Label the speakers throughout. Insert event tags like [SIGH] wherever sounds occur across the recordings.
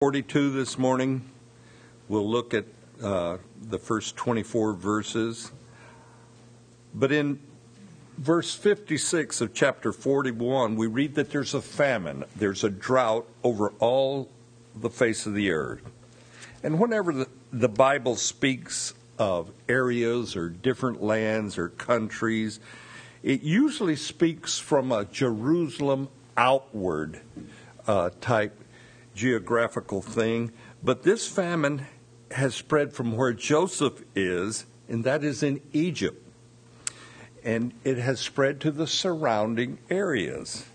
Speaker 1: 42 this morning. We'll look at uh, the first 24 verses. But in verse 56 of chapter 41, we read that there's a famine, there's a drought over all the face of the earth. And whenever the, the Bible speaks of areas or different lands or countries, it usually speaks from a Jerusalem outward uh, type geographical thing. But this famine has spread from where Joseph is, and that is in Egypt. And it has spread to the surrounding areas.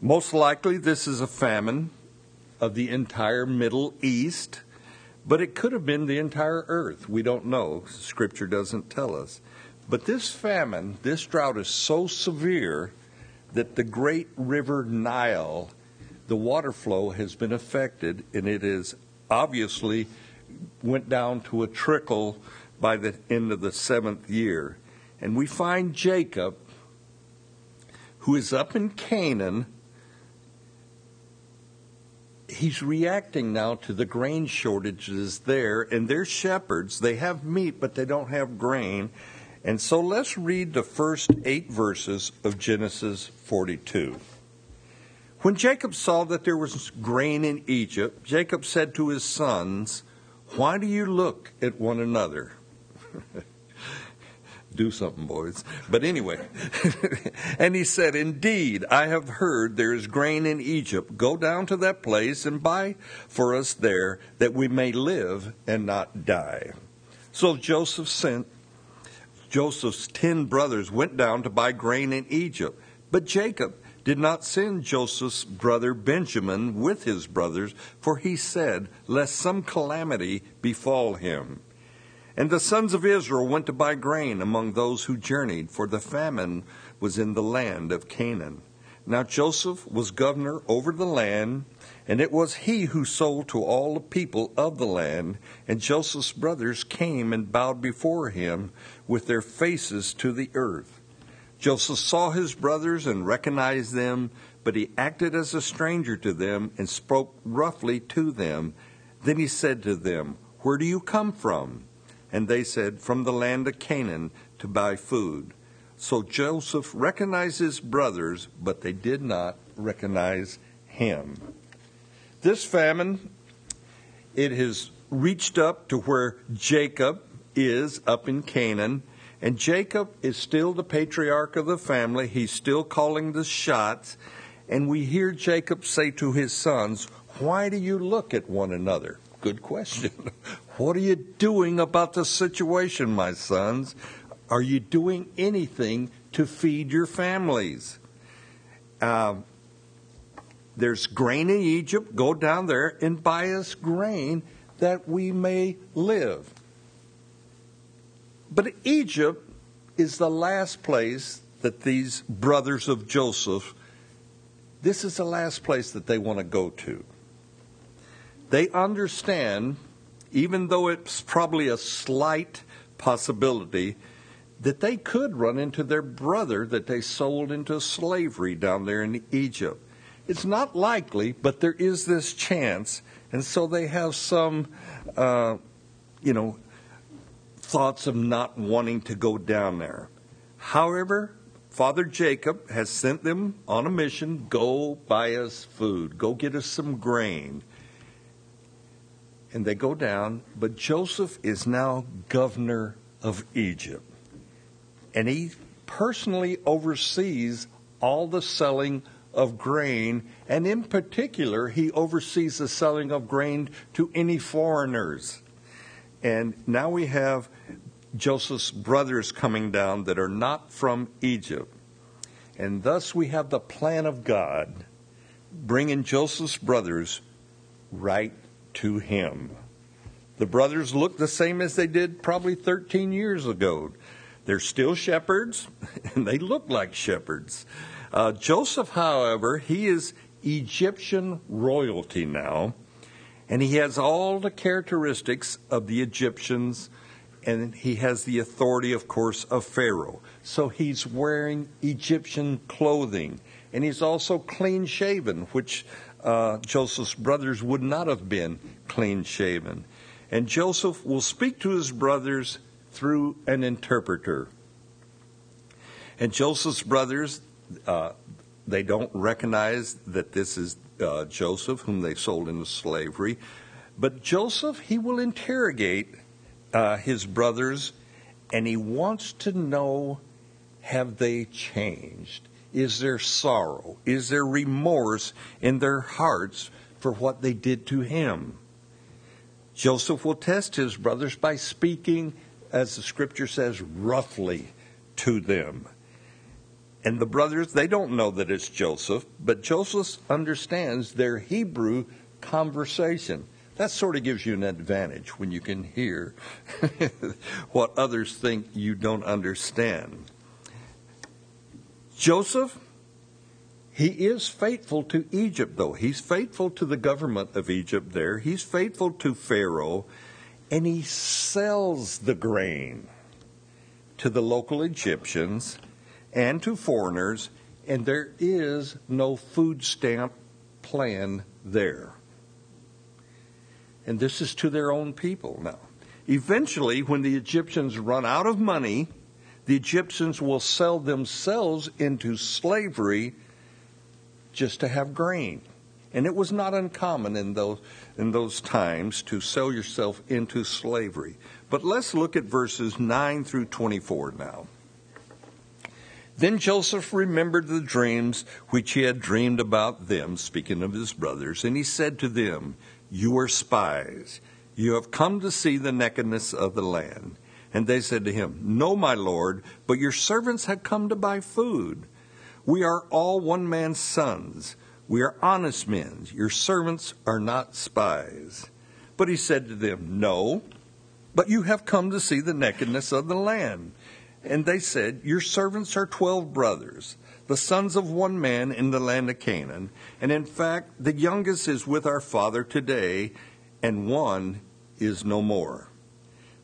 Speaker 1: Most likely, this is a famine of the entire Middle East, but it could have been the entire earth. We don't know. Scripture doesn't tell us. But this famine, this drought is so severe that the great river Nile, the water flow has been affected, and it is obviously went down to a trickle by the end of the seventh year. And we find Jacob, who is up in Canaan, he's reacting now to the grain shortages there, and they're shepherds. They have meat, but they don't have grain. And so let's read the first eight verses of Genesis 42. When Jacob saw that there was grain in Egypt, Jacob said to his sons, Why do you look at one another? [LAUGHS] do something, boys. But anyway, [LAUGHS] and he said, Indeed, I have heard there is grain in Egypt. Go down to that place and buy for us there, that we may live and not die. So Joseph sent Joseph's ten brothers went down to buy grain in Egypt. But Jacob did not send Joseph's brother Benjamin with his brothers, for he said, Lest some calamity befall him. And the sons of Israel went to buy grain among those who journeyed, for the famine was in the land of Canaan. Now Joseph was governor over the land, and it was he who sold to all the people of the land. And Joseph's brothers came and bowed before him with their faces to the earth. Joseph saw his brothers and recognized them, but he acted as a stranger to them and spoke roughly to them. Then he said to them, Where do you come from? And they said, From the land of Canaan to buy food. So Joseph recognized his brothers, but they did not recognize him. This famine, it has reached up to where Jacob is up in Canaan, and Jacob is still the patriarch of the family. He's still calling the shots. And we hear Jacob say to his sons, Why do you look at one another? Good question. [LAUGHS] what are you doing about the situation, my sons? Are you doing anything to feed your families? Uh, there's grain in Egypt. Go down there and buy us grain that we may live. But Egypt is the last place that these brothers of Joseph, this is the last place that they want to go to. They understand, even though it's probably a slight possibility, that they could run into their brother that they sold into slavery down there in Egypt. It's not likely, but there is this chance, and so they have some, uh, you know, thoughts of not wanting to go down there. However, Father Jacob has sent them on a mission go buy us food, go get us some grain. And they go down, but Joseph is now governor of Egypt and he personally oversees all the selling of grain, and in particular, he oversees the selling of grain to any foreigners. And now we have Joseph's brothers coming down that are not from Egypt. And thus we have the plan of God bringing Joseph's brothers right to him. The brothers look the same as they did probably 13 years ago. They're still shepherds, [LAUGHS] and they look like shepherds. Uh, Joseph, however, he is Egyptian royalty now, and he has all the characteristics of the Egyptians, and he has the authority, of course, of Pharaoh. So he's wearing Egyptian clothing, and he's also clean shaven, which uh, Joseph's brothers would not have been clean shaven. And Joseph will speak to his brothers through an interpreter. And Joseph's brothers, uh, they don't recognize that this is uh, Joseph, whom they sold into slavery. But Joseph, he will interrogate uh, his brothers, and he wants to know have they changed? Is there sorrow? Is there remorse in their hearts for what they did to him? Joseph will test his brothers by speaking, as the scripture says, roughly to them. And the brothers, they don't know that it's Joseph, but Joseph understands their Hebrew conversation. That sort of gives you an advantage when you can hear [LAUGHS] what others think you don't understand. Joseph, he is faithful to Egypt, though. He's faithful to the government of Egypt there. He's faithful to Pharaoh, and he sells the grain to the local Egyptians and to foreigners, and there is no food stamp plan there. And this is to their own people now. Eventually, when the Egyptians run out of money, the Egyptians will sell themselves into slavery just to have grain. And it was not uncommon in those, in those times to sell yourself into slavery. But let's look at verses 9 through 24 now. Then Joseph remembered the dreams which he had dreamed about them, speaking of his brothers, and he said to them, You are spies. You have come to see the nakedness of the land. And they said to him, No, my lord, but your servants have come to buy food. We are all one man's sons. We are honest men. Your servants are not spies. But he said to them, No, but you have come to see the nakedness of the land. And they said, Your servants are twelve brothers, the sons of one man in the land of Canaan. And in fact, the youngest is with our father today, and one is no more.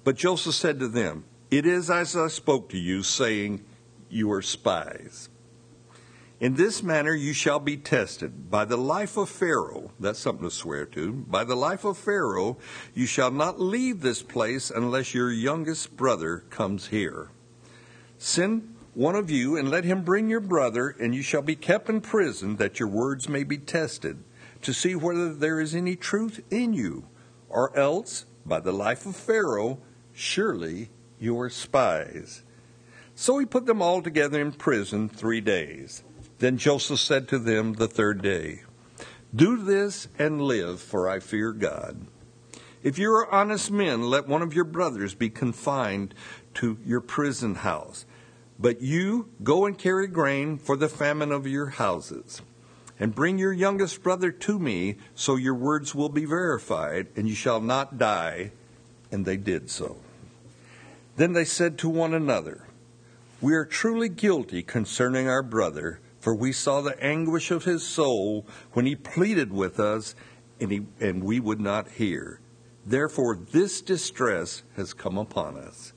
Speaker 1: But Joseph said to them, It is as I spoke to you, saying, You are spies. In this manner you shall be tested. By the life of Pharaoh, that's something to swear to, by the life of Pharaoh, you shall not leave this place unless your youngest brother comes here. Send one of you and let him bring your brother, and you shall be kept in prison, that your words may be tested, to see whether there is any truth in you. Or else, by the life of Pharaoh, surely you are spies. So he put them all together in prison three days. Then Joseph said to them the third day, Do this and live, for I fear God. If you are honest men, let one of your brothers be confined to your prison house but you go and carry grain for the famine of your houses. And bring your youngest brother to me, so your words will be verified, and you shall not die. And they did so. Then they said to one another, We are truly guilty concerning our brother, for we saw the anguish of his soul when he pleaded with us, and, he, and we would not hear. Therefore, this distress has come upon us.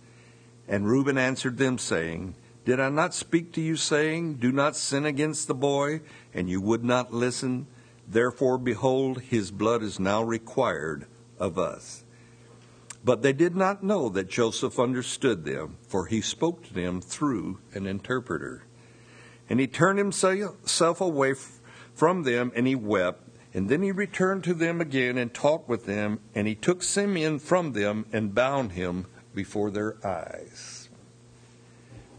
Speaker 1: And Reuben answered them, saying, did I not speak to you, saying, Do not sin against the boy? And you would not listen. Therefore, behold, his blood is now required of us. But they did not know that Joseph understood them, for he spoke to them through an interpreter. And he turned himself away from them, and he wept. And then he returned to them again and talked with them, and he took Simeon from them and bound him before their eyes.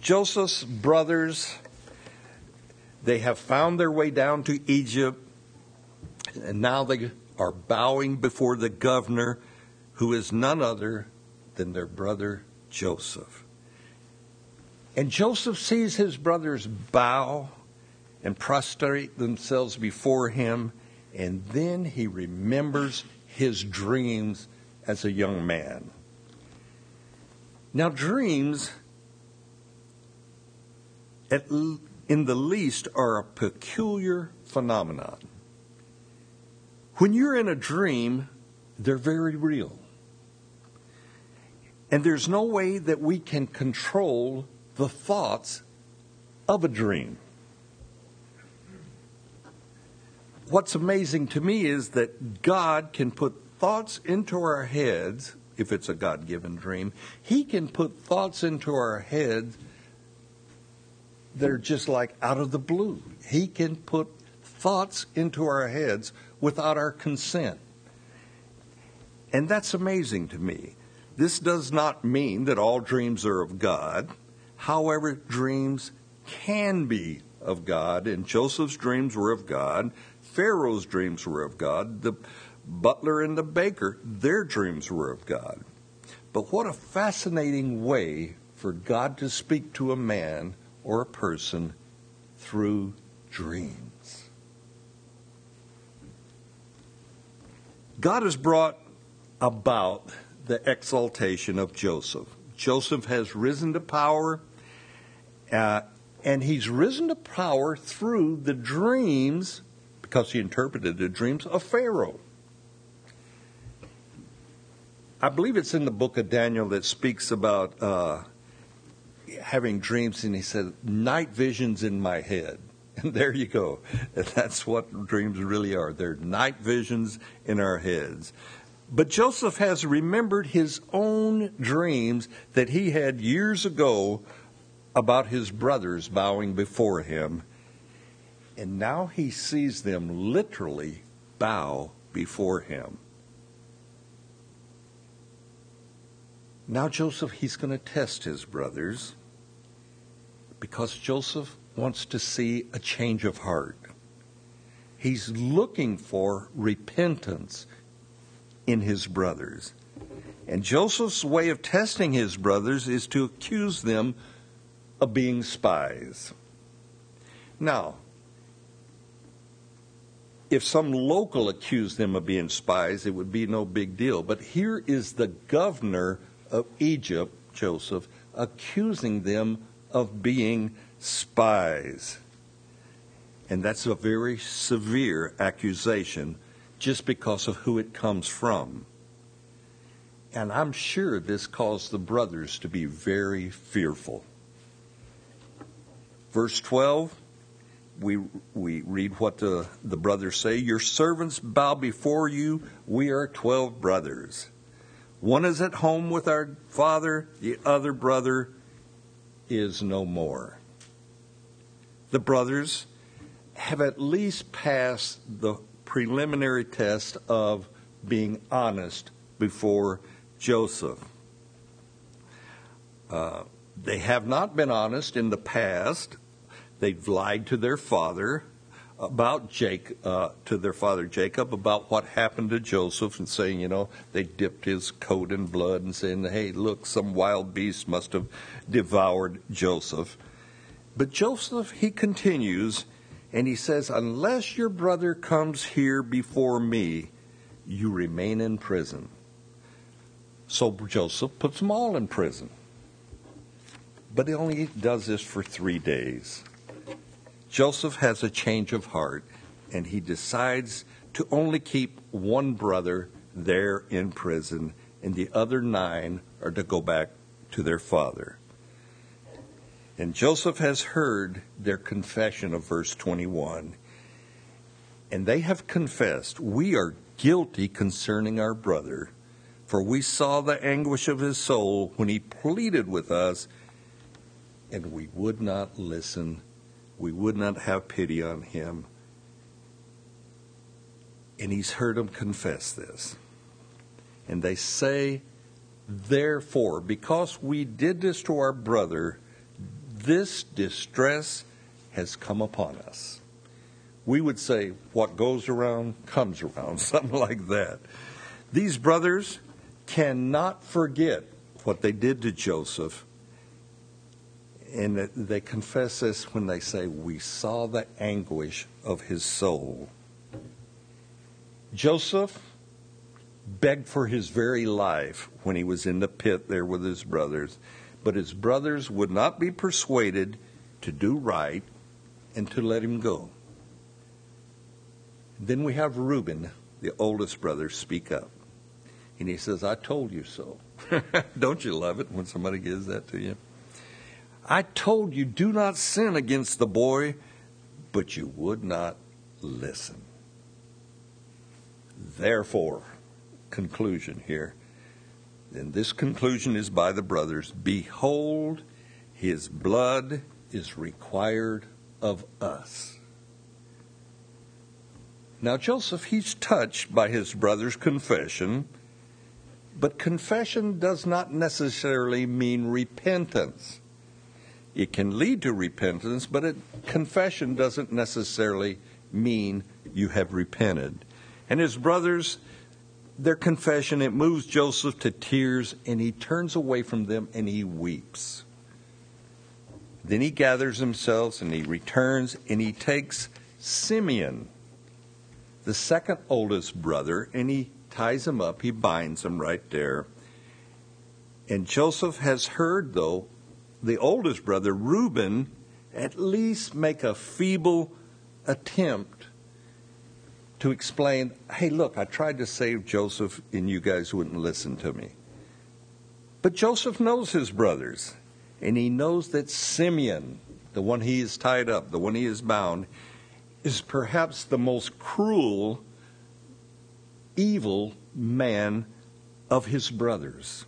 Speaker 1: Joseph's brothers, they have found their way down to Egypt, and now they are bowing before the governor, who is none other than their brother Joseph. And Joseph sees his brothers bow and prostrate themselves before him, and then he remembers his dreams as a young man. Now, dreams at, in the least, are a peculiar phenomenon. When you're in a dream, they're very real. And there's no way that we can control the thoughts of a dream. what's amazing to me is that God can put thoughts into our heads, if it's a God given dream, He can put thoughts into our heads that are just like out of the blue. He can put thoughts into our heads without our consent. And that's amazing to me. This does not mean that all dreams are of God. However, dreams can be of God, and Joseph's dreams were of God. Pharaoh's dreams were of God. The butler and the baker, their dreams were of God. But what a fascinating way for God to speak to a man or a person through dreams. God has brought about the exaltation of Joseph. Joseph has risen to power, uh, and he's risen to power through the dreams, because he interpreted the dreams of Pharaoh. I believe it's in the book of Daniel that speaks about uh, having dreams, and he said, night visions in my head. [LAUGHS] And there you go. That's what dreams really are. They're night visions in our heads. But Joseph has remembered his own dreams that he had years ago about his brothers bowing before him. And now he sees them literally bow before him. Now, Joseph, he's going to test his brothers because Joseph wants to see a change of heart. He's looking for repentance in his brothers. And Joseph's way of testing his brothers is to accuse them of being spies. Now, if some local accused them of being spies, it would be no big deal. But here is the governor of Egypt, Joseph, accusing them of being spies. And that's a very severe accusation just because of who it comes from. And I'm sure this caused the brothers to be very fearful. Verse 12, we, we read what the, the brothers say Your servants bow before you. We are 12 brothers. One is at home with our father, the other brother is no more. The brothers have at least passed the preliminary test of being honest before Joseph. Uh, they have not been honest in the past. They've lied to their father about Jake uh, to their father Jacob about what happened to Joseph and saying, you know, they dipped his coat in blood and saying, hey, look, some wild beast must have devoured Joseph. But Joseph, he continues and he says, unless your brother comes here before me, you remain in prison. So Joseph puts them all in prison. But he only does this for three days. Joseph has a change of heart and he decides to only keep one brother there in prison, and the other nine are to go back to their father. And Joseph has heard their confession of verse 21, and they have confessed, We are guilty concerning our brother, for we saw the anguish of his soul when he pleaded with us, and we would not listen we would not have pity on him. And he's heard them confess this. And they say, Therefore, because we did this to our brother, this distress has come upon us. We would say, What goes around comes around, [LAUGHS] something like that. These brothers cannot forget what they did to Joseph and they confess this when they say, We saw the anguish of his soul. Joseph begged for his very life when he was in the pit there with his brothers, but his brothers would not be persuaded to do right and to let him go. Then we have Reuben, the oldest brother, speak up. And he says, I told you so. [LAUGHS] Don't you love it when somebody gives that to you? I told you, do not sin against the boy, but you would not listen. Therefore, conclusion here. And this conclusion is by the brothers Behold, his blood is required of us. Now, Joseph, he's touched by his brother's confession, but confession does not necessarily mean repentance. It can lead to repentance, but it, confession doesn't necessarily mean you have repented. And his brothers, their confession, it moves Joseph to tears, and he turns away from them and he weeps. Then he gathers himself and he returns and he takes Simeon, the second oldest brother, and he ties him up. He binds him right there. And Joseph has heard, though, the oldest brother, Reuben, at least make a feeble attempt to explain hey, look, I tried to save Joseph, and you guys wouldn't listen to me. But Joseph knows his brothers and he knows that Simeon, the one he is tied up, the one he is bound, is perhaps the most cruel, evil man of his brothers.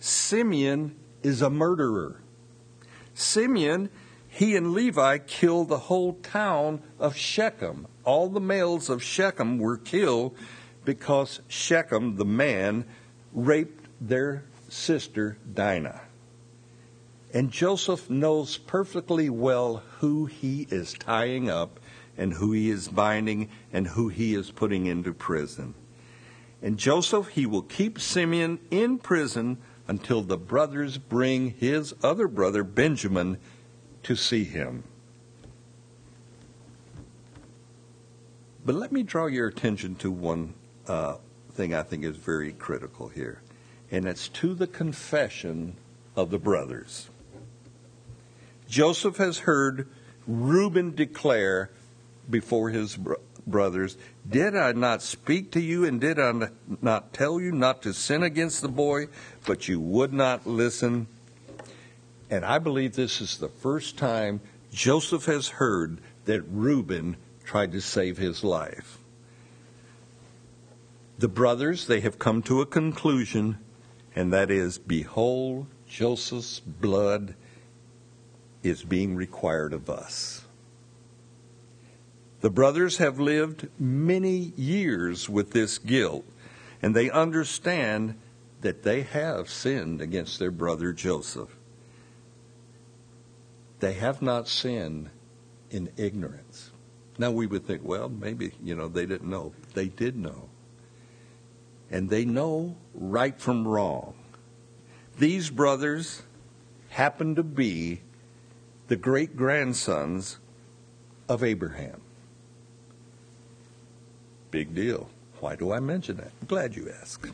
Speaker 1: Simeon is a murderer. Simeon, he and Levi killed the whole town of Shechem. All the males of Shechem were killed because Shechem, the man, raped their sister Dinah. And Joseph knows perfectly well who he is tying up and who he is binding and who he is putting into prison. And Joseph, he will keep Simeon in prison until the brothers bring his other brother, Benjamin, to see him. But let me draw your attention to one uh, thing I think is very critical here, and it's to the confession of the brothers. Joseph has heard Reuben declare before his bro- brothers, Did I not speak to you and did I not tell you not to sin against the boy, but you would not listen? And I believe this is the first time Joseph has heard that Reuben tried to save his life. The brothers, they have come to a conclusion, and that is Behold, Joseph's blood is being required of us. The brothers have lived many years with this guilt, and they understand that they have sinned against their brother Joseph. They have not sinned in ignorance. Now we would think, well, maybe, you know, they didn't know. They did know. And they know right from wrong. These brothers happen to be the great grandsons of Abraham. Big deal. Why do I mention that? I'm glad you asked.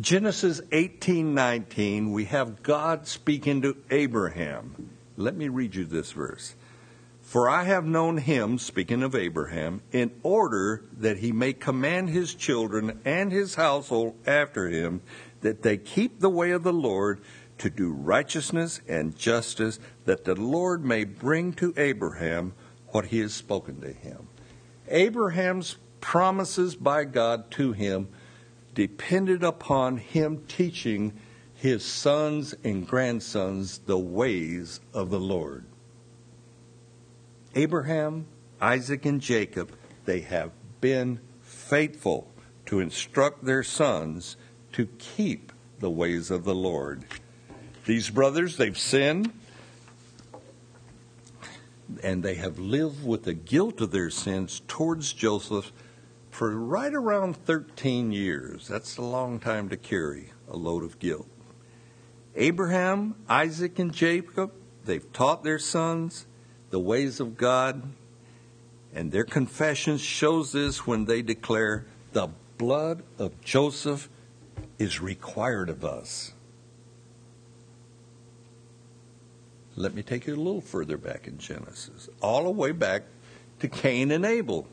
Speaker 1: Genesis 18:19, we have God speaking to Abraham. Let me read you this verse. For I have known him, speaking of Abraham, in order that he may command his children and his household after him, that they keep the way of the Lord to do righteousness and justice, that the Lord may bring to Abraham what he has spoken to him. Abraham's promises by God to him depended upon him teaching his sons and grandsons the ways of the Lord. Abraham, Isaac, and Jacob, they have been faithful to instruct their sons to keep the ways of the Lord. These brothers, they've sinned, and they have lived with the guilt of their sins towards Joseph for right around 13 years. That's a long time to carry a load of guilt. Abraham, Isaac, and Jacob, they've taught their sons the ways of God, and their confession shows this when they declare, The blood of Joseph is required of us. Let me take you a little further back in Genesis, all the way back to Cain and Abel.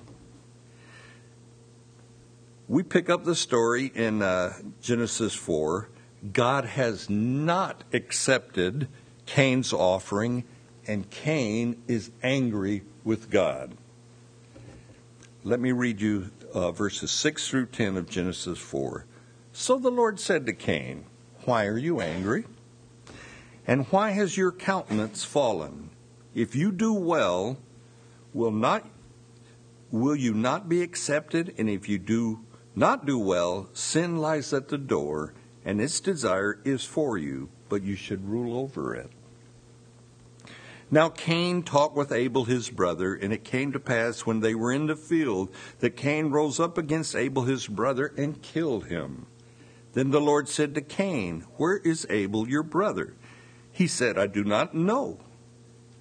Speaker 1: We pick up the story in uh, Genesis 4. God has not accepted Cain's offering, and Cain is angry with God. Let me read you uh, verses 6 through 10 of Genesis 4. So the Lord said to Cain, Why are you angry? And why has your countenance fallen? If you do well, will not will you not be accepted? And if you do not do well, sin lies at the door, and its desire is for you, but you should rule over it. Now Cain talked with Abel his brother, and it came to pass when they were in the field that Cain rose up against Abel his brother and killed him. Then the Lord said to Cain, Where is Abel your brother? He said, I do not know.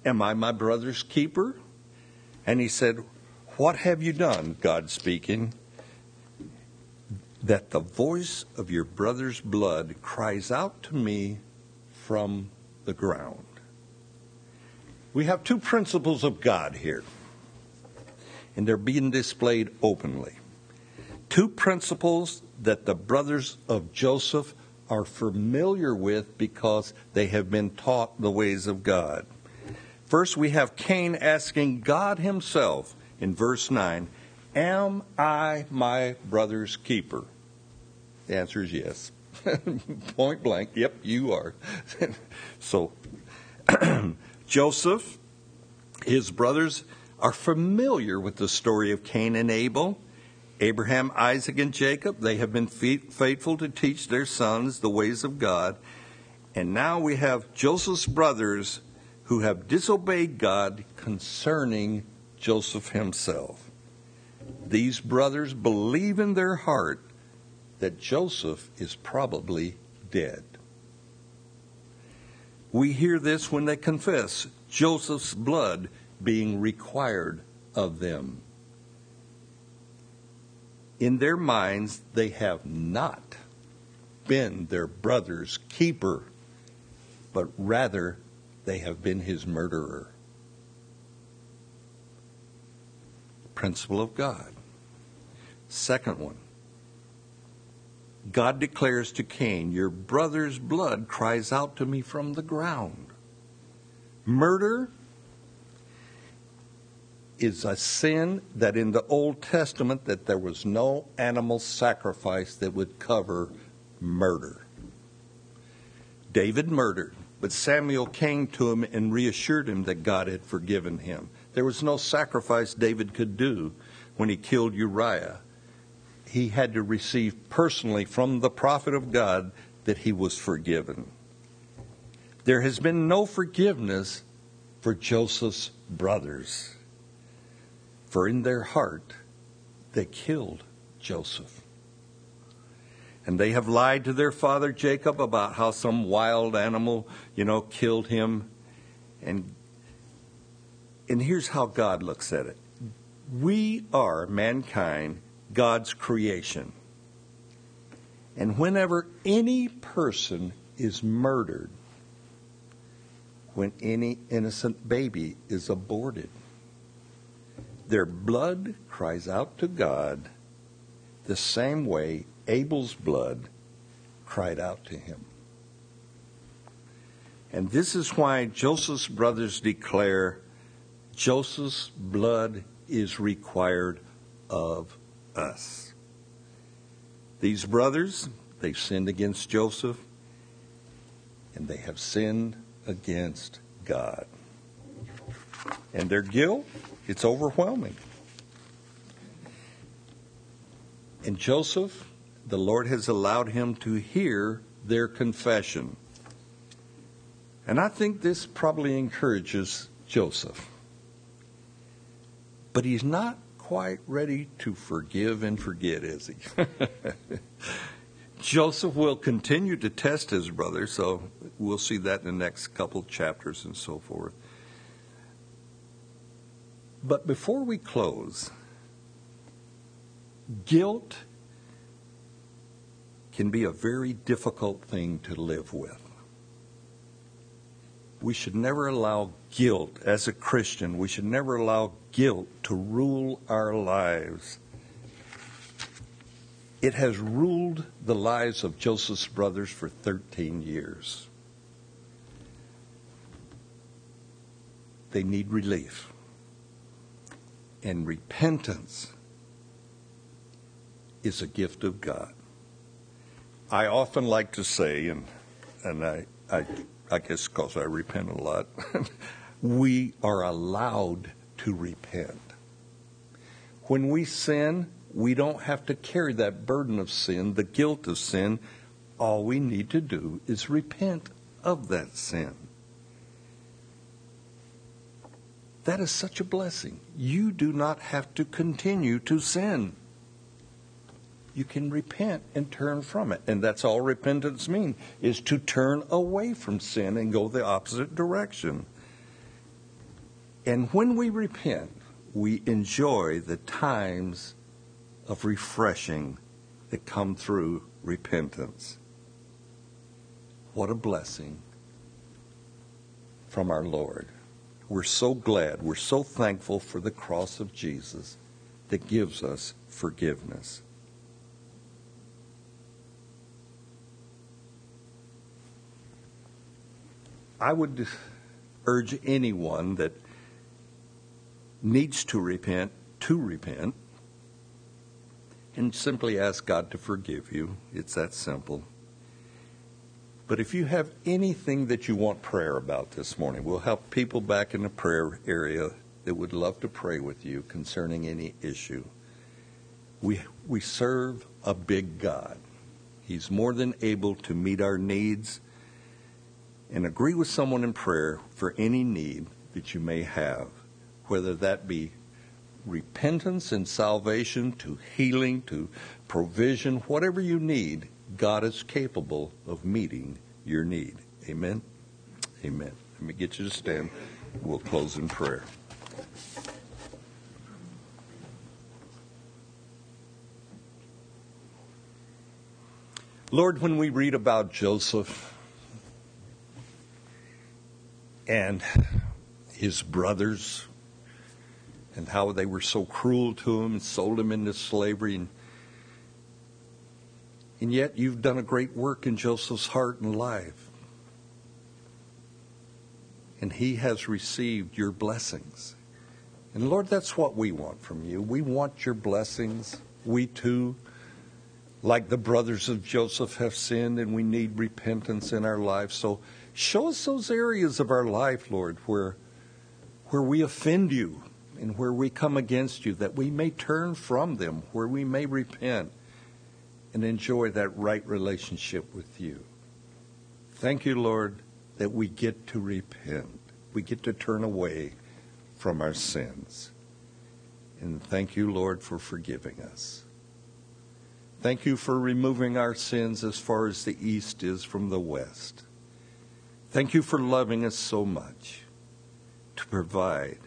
Speaker 1: Am I my brother's keeper? And he said, What have you done? God speaking. That the voice of your brother's blood cries out to me from the ground. We have two principles of God here, and they're being displayed openly. Two principles that the brothers of Joseph are familiar with because they have been taught the ways of God. First, we have Cain asking God himself in verse 9, Am I my brother's keeper? The answer is yes. [LAUGHS] Point blank, yep, you are. [LAUGHS] so, [CLEARS THROAT] Joseph, his brothers, are familiar with the story of Cain and Abel. Abraham, Isaac, and Jacob, they have been faithful to teach their sons the ways of God. And now we have Joseph's brothers who have disobeyed God concerning Joseph himself. These brothers believe in their heart that Joseph is probably dead. We hear this when they confess Joseph's blood being required of them. In their minds, they have not been their brother's keeper, but rather they have been his murderer. Principle of God. Second one God declares to Cain, Your brother's blood cries out to me from the ground. Murder is a sin that in the Old Testament that there was no animal sacrifice that would cover murder. David murdered, but Samuel came to him and reassured him that God had forgiven him. There was no sacrifice David could do when he killed Uriah he had to receive personally from the prophet of God that he was forgiven. There has been no forgiveness for Joseph's brothers, for in their heart they killed Joseph. And they have lied to their father Jacob about how some wild animal, you know, killed him. And, and here's how God looks at it we are, mankind, God's creation. And whenever any person is murdered, when any innocent baby is aborted, their blood cries out to God the same way Abel's blood cried out to him. And this is why Joseph's brothers declare Joseph's blood is required of us. These brothers, they've sinned against Joseph, and they have sinned against God. And their guilt, it's overwhelming. And Joseph, the Lord has allowed him to hear their confession. And I think this probably encourages Joseph. But he's not quite ready to forgive and forget, is he? [LAUGHS] Joseph will continue to test his brother, so we'll see that in the next couple chapters and so forth. But before we close, guilt can be a very difficult thing to live with. We should never allow guilt, as a Christian, we should never allow guilt to rule our lives. It has ruled the lives of Joseph's brothers for 13 years. They need relief and repentance is a gift of God. I often like to say, and and I I, I guess because I repent a lot, [LAUGHS] we are allowed to repent. When we sin, we don't have to carry that burden of sin, the guilt of sin. All we need to do is repent of that sin. That is such a blessing. You do not have to continue to sin. You can repent and turn from it. And that's all repentance means, is to turn away from sin and go the opposite direction. And when we repent, we enjoy the times of refreshing that come through repentance. What a blessing from our Lord. We're so glad, we're so thankful for the cross of Jesus that gives us forgiveness. I would urge anyone that needs to repent to repent and simply ask God to forgive you. It's that simple. But if you have anything that you want prayer about this morning, we'll help people back in the prayer area that would love to pray with you concerning any issue. We, we serve a big God. He's more than able to meet our needs and agree with someone in prayer for any need that you may have whether that be repentance and salvation to healing to provision, whatever you need, God is capable of meeting your need. Amen. Amen. Let me get you to stand. We'll close in prayer. Lord, when we read about Joseph and his brothers and how they were so cruel to him and sold him into slavery. And, and yet you've done a great work in Joseph's heart and life. And he has received your blessings. And Lord, that's what we want from you. We want your blessings. We too, like the brothers of Joseph, have sinned and we need repentance in our life. So show us those areas of our life, Lord, where, where we offend you, and where we come against you, that we may turn from them, where we may repent and enjoy that right relationship with you. Thank you, Lord, that we get to repent. We get to turn away from our sins. And thank you, Lord, for forgiving us. Thank you for removing our sins as far as the east is from the west. Thank you for loving us so much to provide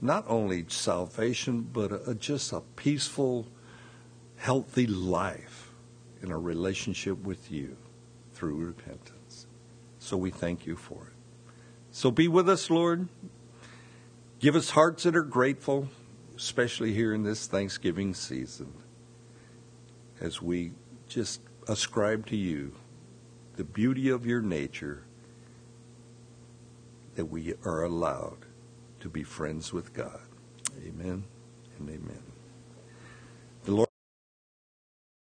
Speaker 1: not only salvation, but a, just a peaceful, healthy life in a relationship with you through repentance. So we thank you for it. So be with us, Lord. Give us hearts that are grateful, especially here in this Thanksgiving season, as we just ascribe to you the beauty of your nature that we are allowed to be friends with God. Amen and amen.